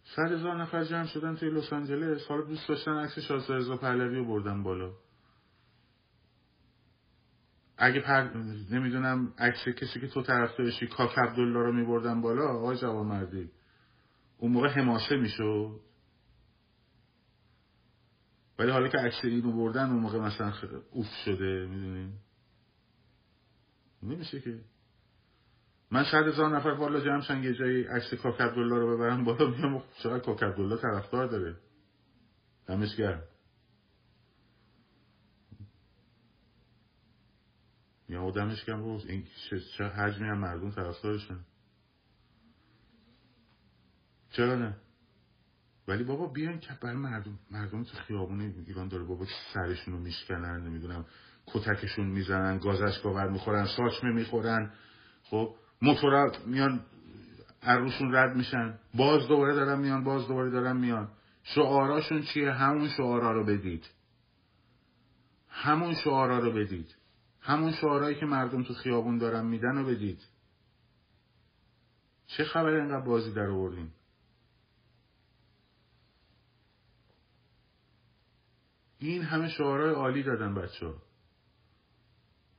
صد هزار نفر جمع شدن توی لس آنجلس حالا دوست داشتن عکس شاهزاده رضا پهلوی رو بردن بالا. اگه پر... نمی‌دونم عکس کسی که تو طرفدارشی کاک عبدالله رو میبردن بالا آقای جوان مردی اون موقع حماسه می‌شد. ولی حالا که عکس اینو بردن اون موقع مثلا اوف شده می‌دونی؟ نمیشه که. من صد هزار نفر بالا جمع شن یه جایی عکس کاک عبدالله رو ببرم بالا میام چقدر کاک عبدالله طرفدار داره. دمش گرم. یا دمش گرم روز این چه حجمی هم مردم طرفدارشن. چرا نه؟ ولی بابا بیان که برای مردم مردم تو خیابون ایران داره بابا سرشون رو میشکنن نمی‌دونم کتکشون می‌زنن گازش گاور می‌خورن ساچمه می‌خورن خب موتورا میان عروشون رد میشن. باز دوباره دارن میان باز دوباره دارن میان. شعاراشون چیه؟ همون شعارا رو بدید. همون شعارا رو بدید. همون شعارهایی که مردم تو خیابون دارن میدن رو بدید. چه خبر اینقدر بازی در آوردین؟ این همه شعارهای عالی دادن بچه ها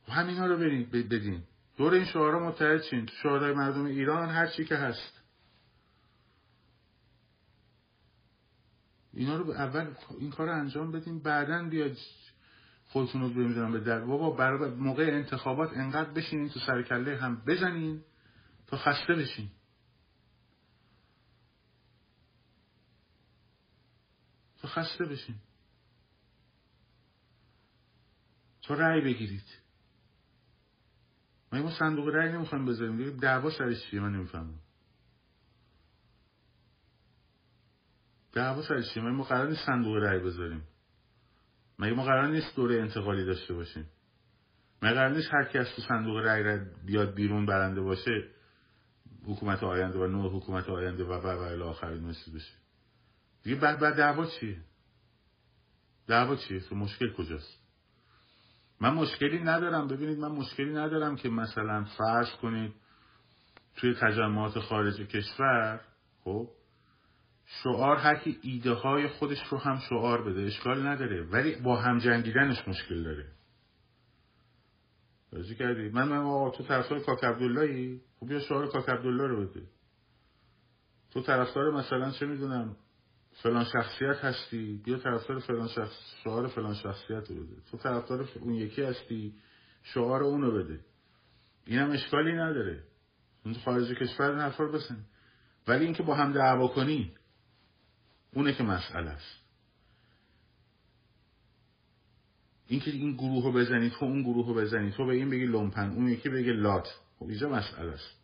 همین ها رو بدین. دور این شعارها متحد شین. تو شعارهای مردم ایران هر چی که هست. اینا رو اول این کار رو انجام بدین. بعدا بیاد خودتون رو بمیدونم به در. بابا برای موقع انتخابات انقدر بشینین تو سرکله هم بزنین تا خسته بشین. تا خسته بشین. تا رأی بگیرید. ما ما صندوق رأی نمی‌خوایم بذاریم. دعوا سرش چیه؟ من نمی‌فهمم. دعوا سرش چیه؟ ما قرار نیست صندوق رأی بذاریم. مگه ما قرار نیست دوره انتقالی داشته باشیم؟ مگه قرار نیست هر از تو صندوق رأی بیاد بیرون برنده باشه حکومت آینده و نوع حکومت آینده و و و آخرین مثل بشه؟ دیگه بعد بعد دعوا چیه؟ دعوا چیه؟ تو مشکل کجاست؟ من مشکلی ندارم. ببینید من مشکلی ندارم که مثلا فرض کنید توی تجمعات خارج کشور خب شعار هر کی ایده های خودش رو هم شعار بده اشکال نداره. ولی با هم جنگیدنش مشکل داره. راضی کردی؟ من من آقا تو طرفدار کاک عبداللهی خب بیا شعار کاک عبدالله رو بده. تو طرفدار مثلا چه می‌دونم فلان شخصیت هستی؟ بیا طرفدار فلان شخص شعار فلان شخصیت رو بده. تو طرفدار اون یکی هستی شعار اونو بده. اینم اشکالی نداره. اون خارج کشور نفر بسن ولی اینکه با هم دعوا کنی اونه که مسئله است. اینکه این گروه رو بزنی تو اون گروه رو بزنی تو به این بگی لومپن اون یکی بگه لات. خب اینجا مسئله است.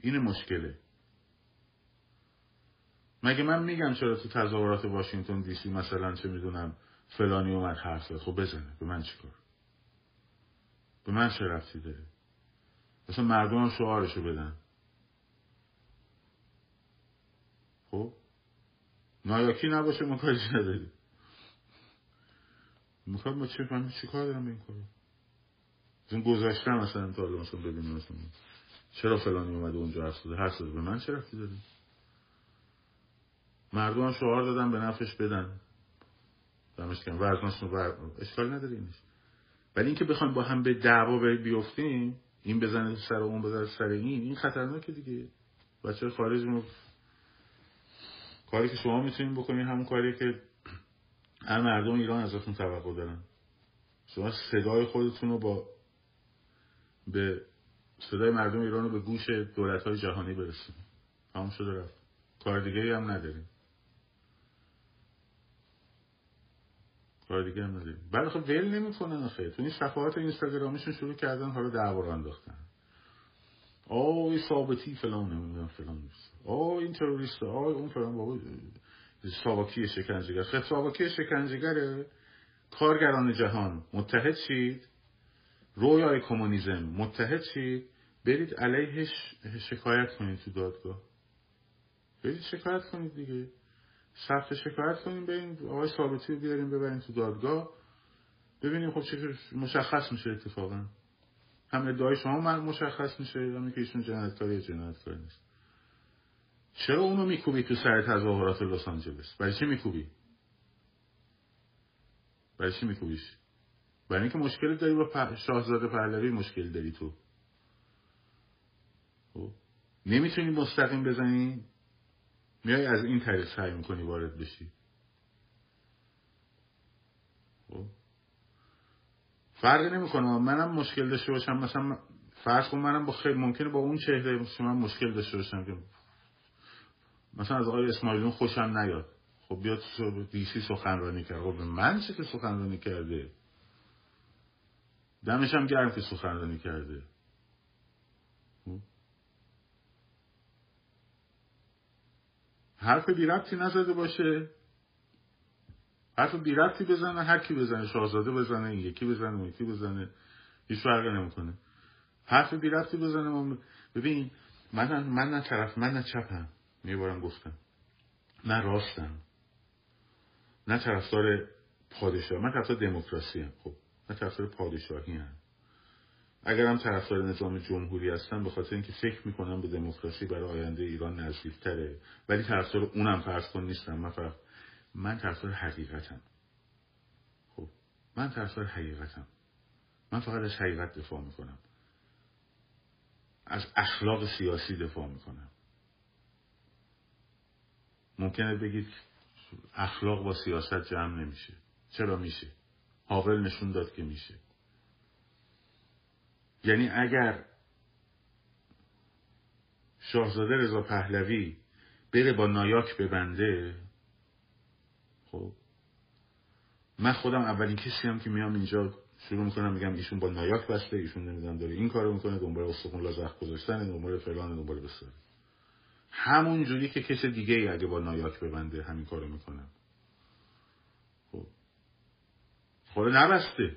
این مشکله. مگه من میگم چرا تو تظاهرات واشنگتن دی سی مثلا چه می‌دونم فلانی اومد حرف زد؟ خب بزنه. به من چیکار به من چه رفتی داره؟ مثلا مردم شعارشو بدن. خب؟ نایاکی نباشه ما کاری نداریم. می‌خواد ما چه من چی کار دارم این کار این گذاشتم مثلا تا مثلا ببینیم مثلا. چرا فلانی اومده اونجا حرف زده؟ حرف به من چه رفتی داری مردم شعار دادن به نفش بدن. دمش کن ورزنشون ور... اشکال نداره اینش. ولی اینکه بخوایم با هم به دعوا بیفتیم این بزنه سر اون بزنه سر این این خطرناکه دیگه. بچه خارج. کاری که شما می‌تونین بکنین همون کاری که هر مردم ایران ازتون توقع دارن. شما صدای خودتون رو با به صدای مردم ایران رو به گوش دولت های جهانی برسون همون شده رفت. کار دیگه هم نداریم. کار دیگه هم نداریم. بعد خب ول نمی‌کنن آخه. تو این صفحات اینستاگرامشون شروع کردن حالا دعوا انداختن. آه ثابتی فلان نمی‌دونم فلان آه این تروریست آه اون فلان بابا ساواکی شکنجهگر. خب ساواکی شکنجهگره کارگران جهان. متحد شید. رویای کمونیسم. متحد شید. برید علیهش شکایت کنید تو دادگاه. برید شکایت کنید دیگه. ثبت شکایت کنیم این آقای ثابتی رو بیاریم ببریم تو دادگاه. ببینیم خب چه مشخص میشه اتفاقا. هم ادعای شما من مشخص میشه هم که ایشون جنایتکار یا جنایتکار نیست. چرا اونو میکوبی تو سر تظاهرات لس آنجلس؟ برای چی میکوبی؟ برای چی میکوبیش؟ برای اینکه مشکل داری با شاهزاده پهلوی مشکل داری تو. خب. نمی‌تونی مستقیم بزنی؟ میای از این طریق سعی می‌کنی وارد بشی خب فرقی نمی‌کنه. منم مشکل داشته باشم. مثلا فرض کن منم با خیلی ممکنه با اون چهره من مشکل داشته باشم که مثلا از آقای اسماعیلون خوشم نیاد. خب بیاد دیسی سخنرانی کرد. خب من چه که سخنرانی کرده؟ دمشم گرم که سخنرانی کرده. خب. حرف بی ربطی نزده باشه. حرف بی ربطی بزنه هر کی بزنه شاهزاده بزنه یکی بزنه اون یکی بزنه هیچ فرقی نمی‌کنه. حرف بی ربطی بزنه ببین من من نه طرف من نه چپم. میبارم گفتم. نه راستم. نه طرفدار پادشاه من طرفدار دموکراسی هم خب نه طرفدار پادشاهی هم اگرم طرفدار نظام جمهوری هستم به خاطر اینکه فکر می‌کنم به دموکراسی برای آینده ایران نزدیکتره ولی طرفدار اونم فرض کن نیستم. من من طرفدار حقیقتم. خب من طرفدار حقیقتم. من فقط از حقیقت دفاع می‌کنم. از اخلاق سیاسی دفاع می‌کنم. ممکنه بگید اخلاق با سیاست جمع نمیشه. چرا میشه؟ حاول نشون داد که میشه. یعنی اگر شاهزاده رضا پهلوی بره با نایاک ببنده خب. من خودم اولین کسی هم که میام اینجا شروع می‌کنم میگم ایشون با نایاک بسته ایشون نمی‌دونم داره این کارو می‌کنه دنبال استخون لازخ گذاشتن دنبال فلان دنبال بسته همون جوری که کسی دیگه ای اگه با نایاک ببنده همین کارو می‌کنم خب. خود نبسته.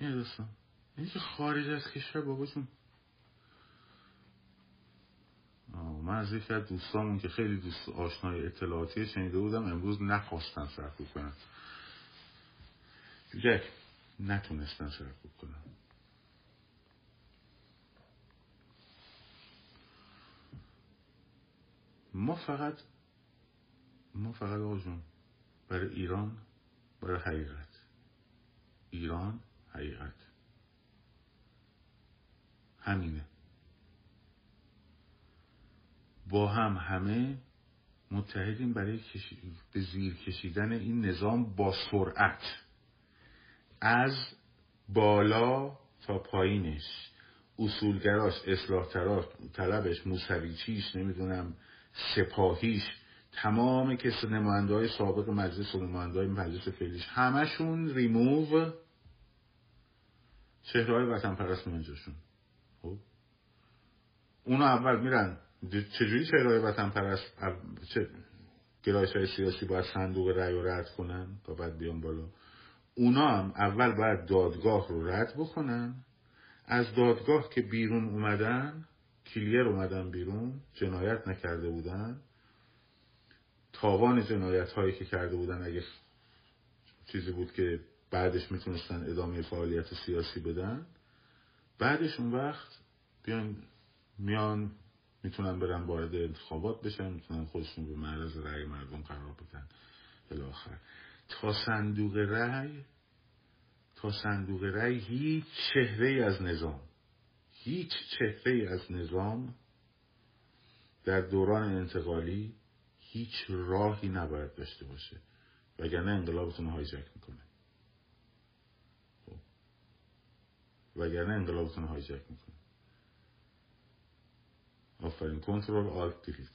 این دوستان این که خارج از کشور باباشون من از یکی از دوستامون که خیلی دوست آشنای اطلاعاتی شنیده بودم امروز نخواستن سرکوب کنن جک نتونستن سرکوب کنن ما فقط ما فقط آقا برای ایران برای حقیقت. ایران حقیقت. همینه. با هم همه متحدیم برای به زیر کشیدن این نظام با سرعت. از بالا تا پایینش. اصولگراش اصلاح طلبش موسویچیش نمی‌دونم سپاهیش تمام کس نماینده های سابق مجلس و نماینده های مجلس فعلیش. همشون ریموو چهره های وطن پرست میانجاشون خب؟ اونو اول میرن چجوری چهره های وطن پرست چه گرایش های سیاسی باید صندوق رأی رو رد کنن تا بعد بیان بالا؟ اونا هم اول باید دادگاه رو رد بکنن. از دادگاه که بیرون اومدن کلیر اومدن بیرون جنایت نکرده بودن. تاوان جنایت هایی که کرده بودن اگه چیزی بود که بعدش می‌تونستن ادامه فعالیت سیاسی بدن. بعدش اون وقت بیان میان می‌تونن برن وارد انتخابات بشن می‌تونن خودشون به معرض رأی مردم قرار بدن. الاخر تا صندوق رأی تا صندوق رأی هیچ چهره از نظام هیچ چهره از نظام در دوران انتقالی هیچ راهی نباید داشته باشه. وگرنه انقلابتون هایجک می‌کنه. خب. وگرنه انقلابتون هایجک می‌کنه. آفرین کنترل آلت دیلیت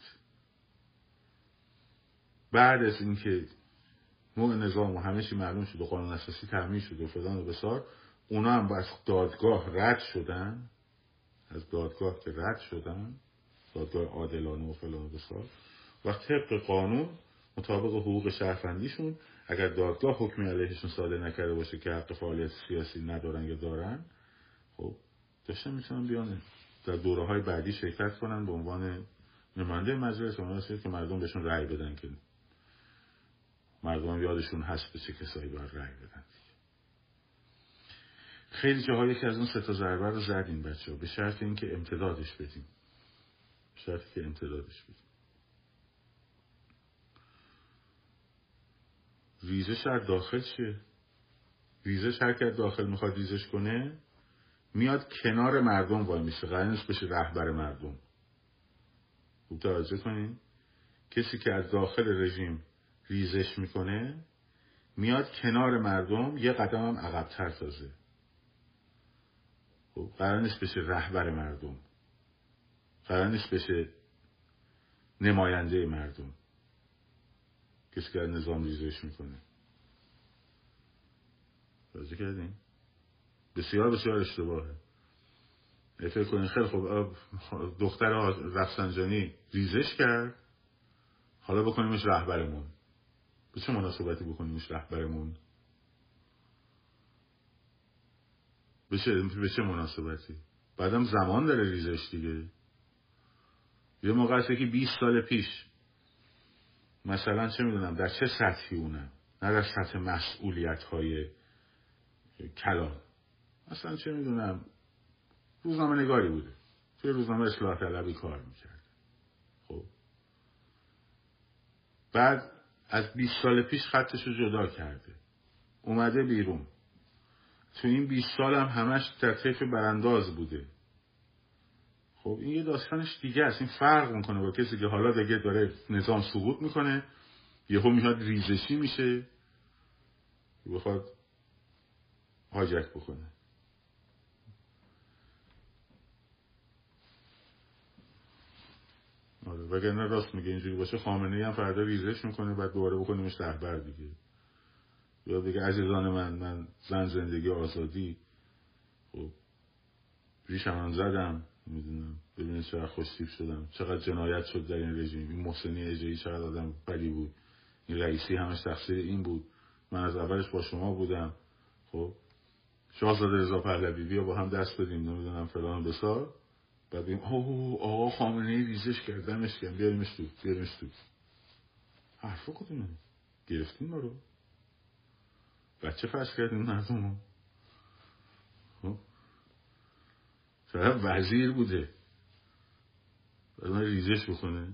بعد از اینکه نوع نظام و همه چی معلوم شد و قانون اساسی تعمین شد و فلان و بسار اونا هم از دادگاه رد شدن. از دادگاه که رد شدن دادگاه عادلانه و فلان و بسار. و طبق قانون مطابق حقوق شهروندیشون اگر دادگاه حکمی علیهشون صادر نکرده باشه که حق فعالیت سیاسی ندارن یا دارن خب داشتن می‌تونن بیان. در دوره های بعدی شرکت کنن به عنوان نماینده مجلس. اوناست که مردم بهشون رأی بدن که مردم یادشون هست به چه کسایی باید رأی بدن. خیلی جاها یکی از اون سه تا ضربه رو زدیم بچه ها به شرط اینکه امتدادش بدیم. به شرطی که امتدادش بدیم. ریزش از داخل چیه؟ ریزش هر که داخل می‌خواد ریزش کنه میاد کنار مردم وای میشه قرار بشه رهبر مردم. خوب توجه کنین کسی که از داخل رژیم ریزش می‌کنه میاد کنار مردم یه قدم هم عقبتر تازه. خب قرار نیست بشه رهبر مردم. قرار بشه نماینده مردم. کسی که نظام ریزش می‌کنه. بازی کردیم بسیار بسیار اشتباهه. فکر کنین خیلی خوب دختر رفسنجانی ریزش کرد. حالا بکنیمش رهبرمون. به چه مناسبتی بکنیمش رهبرمون؟ به چه, به چه مناسبتی؟ بعدم زمان داره ریزش دیگه. یه موقع که 20 سال پیش. مثلا چه می‌دونم در چه سطحی اونم نه در سطح مسئولیت های کلان. مثلا چه می‌دونم روزنامه نگاری بوده. توی روزنامه اصلاح طلبی کار می‌کرد. خب. بعد از 20 سال پیش خطش رو جدا کرده. اومده بیرون. تو این 20 سال هم همش در طیف برانداز بوده. خب این یه داستانش دیگه است. این فرق می‌کنه با کسی که حالا دیگه داره نظام سقوط می‌کنه. یهو میاد ریزشی میشه. بخواد هاجک بکنه. آره وگرنه راست میگه اینجوری باشه خامنه هم فردا ریزش می‌کنه بعد دوباره بکنیمش رهبر دیگه. یا دیگه عزیزان من من زن زندگی آزادی. خب ریشم زدم می‌دونم. ببینید چقدر خوشتیب شدم. چقدر جنایت شد در این رژیم. این محسنی اجایی چقدر آدم بدی بود. این رئیسی همش تقصیر این بود. من از اولش با شما بودم. خب شاهزاده رضا پهلوی بیا با هم دست بدیم. نمی‌دونم فلان بسار. بعد بگیم اوه آقا خامنه ای ریزش کرد دمش کرد بیاریمش تو بیاریمش تو حرفا کدومه گرفتیم ما رو. بچه فرض کردیم مردم خب؟ وزیر بوده. بعد ریزش بکنه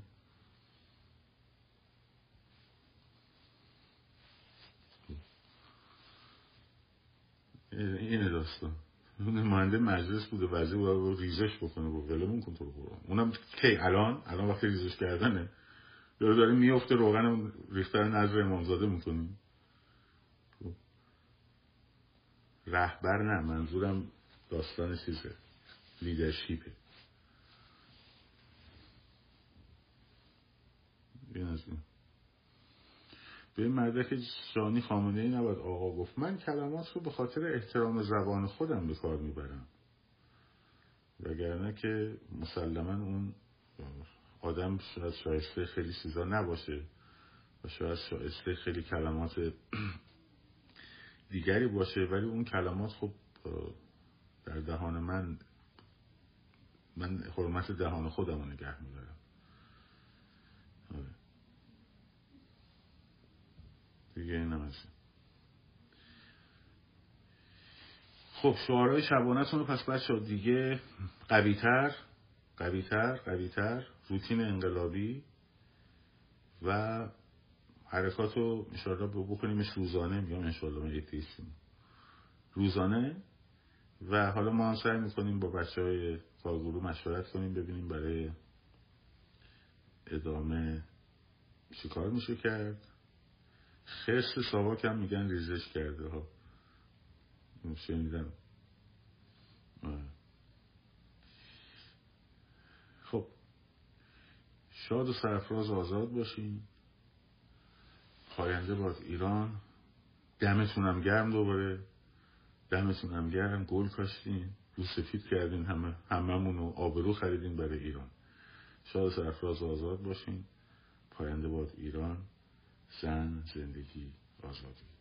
اینه داستان. نماینده مجلس بوده وزیر بود ریزش بکنه با ولمون کن تو اونم کی؟ الان؟ الان وقتی ریزش کردنه. داره داره میفته روغن ریختن نظر امامزاده می‌کنیم رهبر نه منظورم داستان چیزه. لیدرشیپه. این از این. به این مدرک جانی خامنه ای نباید آقا گفت. من کلمات رو به خاطر احترام زبان خودم به کار می‌برم. وگرنه که مسلما اون آدم شاید شایسته خیلی چیزا نباشه و شاید شایسته خیلی کلمات دیگری باشه ولی اون کلمات خب در دهان من من حرمت دهان خودم رو نگه میدارم. آره. دیگه این خب شعارهای شبانتون رو پس بچه دیگه قویتر قویتر قویتر روتین انقلابی و حرکات رو انشاءالله بکنیمش روزانه میگم انشاءالله روزانه و حالا ما هم سعی می‌کنیم با بچه های کارگروه مشورت کنیم ببینیم برای ادامه چیکار میشه کرد. خرس ساواک هم میگن ریزش کرده ها. شنیدم. خب. شاد و سرفراز آزاد باشین. پاینده باد ایران. دمتونم گرم دوباره. دمتونم گرم. گل کاشتین. رو سفید کردین همه هممون رو آبرو خریدین برای ایران. شاد و سرفراز آزاد باشین. پاینده باد ایران. زن زندگی آزادی.